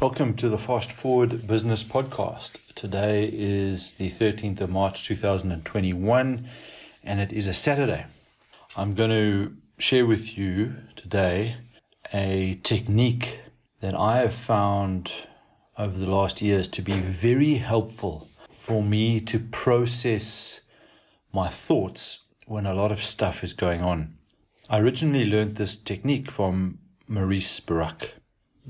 Welcome to the Fast Forward Business Podcast. Today is the 13th of March 2021 and it is a Saturday. I'm going to share with you today a technique that I have found over the last years to be very helpful for me to process my thoughts when a lot of stuff is going on. I originally learned this technique from Maurice Barak.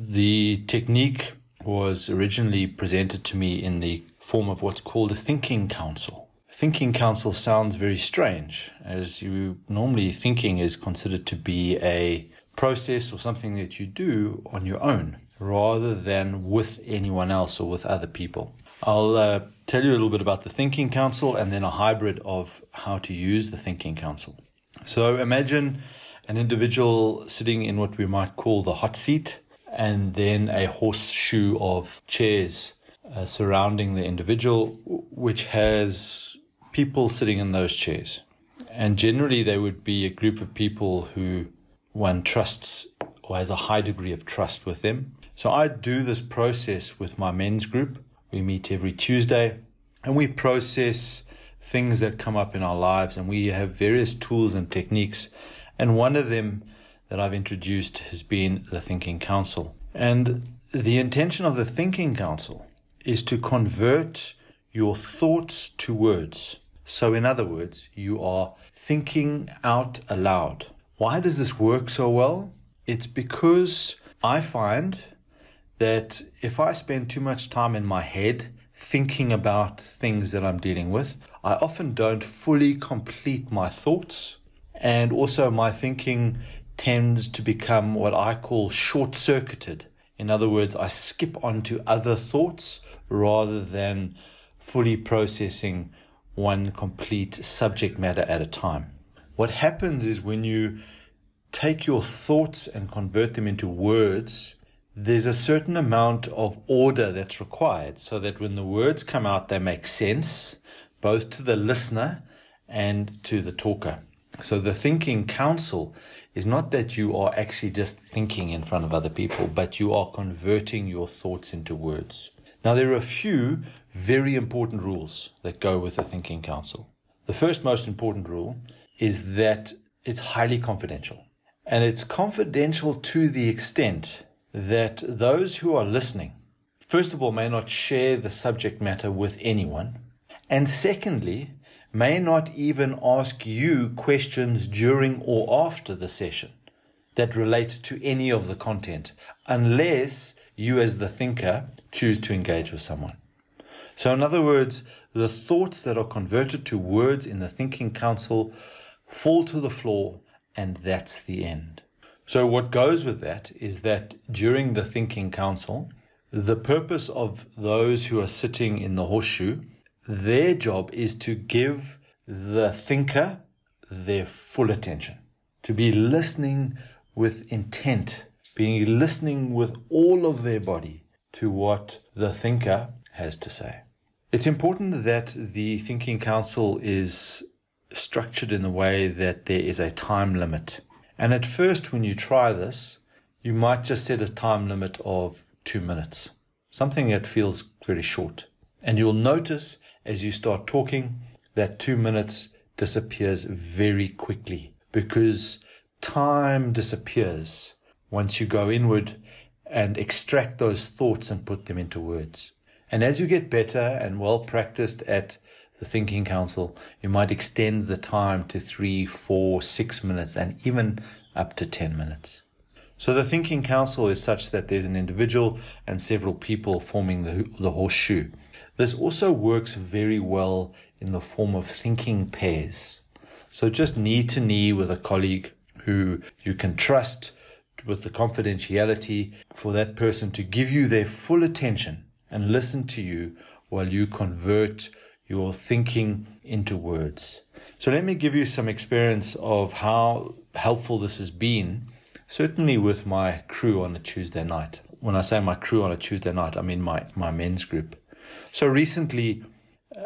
The technique was originally presented to me in the form of what's called a thinking council. Thinking council sounds very strange, as you normally thinking is considered to be a process or something that you do on your own rather than with anyone else or with other people. I'll uh, tell you a little bit about the Thinking Council and then a hybrid of how to use the Thinking Council. So imagine an individual sitting in what we might call the hot seat and then a horseshoe of chairs uh, surrounding the individual, which has people sitting in those chairs. And generally, they would be a group of people who one trusts or has a high degree of trust with them. So I do this process with my men's group. We meet every Tuesday and we process things that come up in our lives and we have various tools and techniques. And one of them that I've introduced has been the Thinking Council. And the intention of the Thinking Council is to convert your thoughts to words. So, in other words, you are thinking out aloud. Why does this work so well? It's because I find that if I spend too much time in my head thinking about things that I'm dealing with, I often don't fully complete my thoughts. And also, my thinking tends to become what I call short circuited. In other words, I skip onto other thoughts rather than fully processing one complete subject matter at a time. What happens is when you take your thoughts and convert them into words, there's a certain amount of order that's required so that when the words come out, they make sense both to the listener and to the talker. So the thinking council is not that you are actually just thinking in front of other people, but you are converting your thoughts into words. Now, there are a few very important rules that go with the thinking council. The first most important rule is that it's highly confidential. And it's confidential to the extent that those who are listening, first of all, may not share the subject matter with anyone. And secondly, may not even ask you questions during or after the session that relate to any of the content, unless you, as the thinker, choose to engage with someone. So, in other words, the thoughts that are converted to words in the thinking council fall to the floor and that's the end. So, what goes with that is that during the thinking council, the purpose of those who are sitting in the horseshoe, their job is to give the thinker their full attention, to be listening with intent, being listening with all of their body to what the thinker has to say. It's important that the thinking council is structured in a way that there is a time limit. And at first, when you try this, you might just set a time limit of two minutes, something that feels very short. And you'll notice as you start talking that two minutes disappears very quickly because time disappears once you go inward and extract those thoughts and put them into words. And as you get better and well practiced at the thinking council, you might extend the time to three, four, six minutes, and even up to 10 minutes. So the thinking council is such that there's an individual and several people forming the, the horseshoe. This also works very well in the form of thinking pairs. So just knee to knee with a colleague who you can trust with the confidentiality for that person to give you their full attention and listen to you while you convert your thinking into words. So let me give you some experience of how helpful this has been, certainly with my crew on a Tuesday night. When I say my crew on a Tuesday night, I mean my, my men's group. So recently,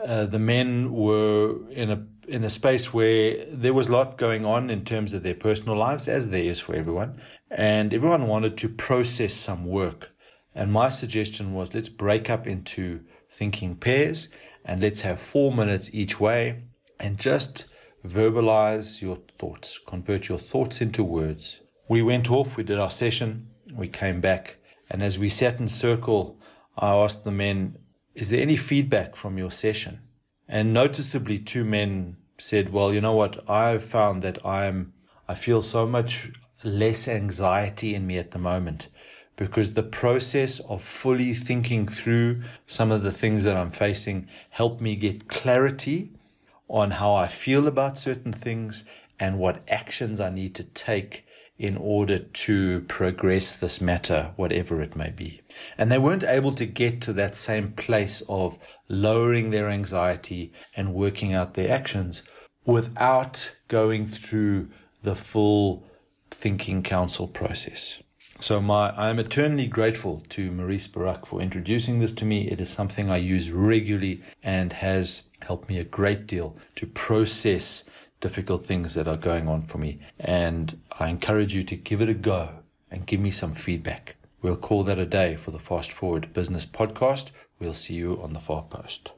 uh, the men were in a in a space where there was a lot going on in terms of their personal lives, as there is for everyone, and everyone wanted to process some work And my suggestion was let's break up into thinking pairs and let's have four minutes each way and just verbalize your thoughts, convert your thoughts into words. We went off, we did our session, we came back, and as we sat in circle, I asked the men, Is there any feedback from your session? And noticeably, two men said, Well, you know what? I've found that I'm, I feel so much less anxiety in me at the moment because the process of fully thinking through some of the things that I'm facing helped me get clarity on how I feel about certain things and what actions I need to take in order to progress this matter, whatever it may be. And they weren't able to get to that same place of lowering their anxiety and working out their actions without going through the full thinking council process. So my, I'm eternally grateful to Maurice Barak for introducing this to me. It is something I use regularly and has helped me a great deal to process difficult things that are going on for me. And I encourage you to give it a go and give me some feedback. We'll call that a day for the Fast Forward Business Podcast. We'll see you on the far post.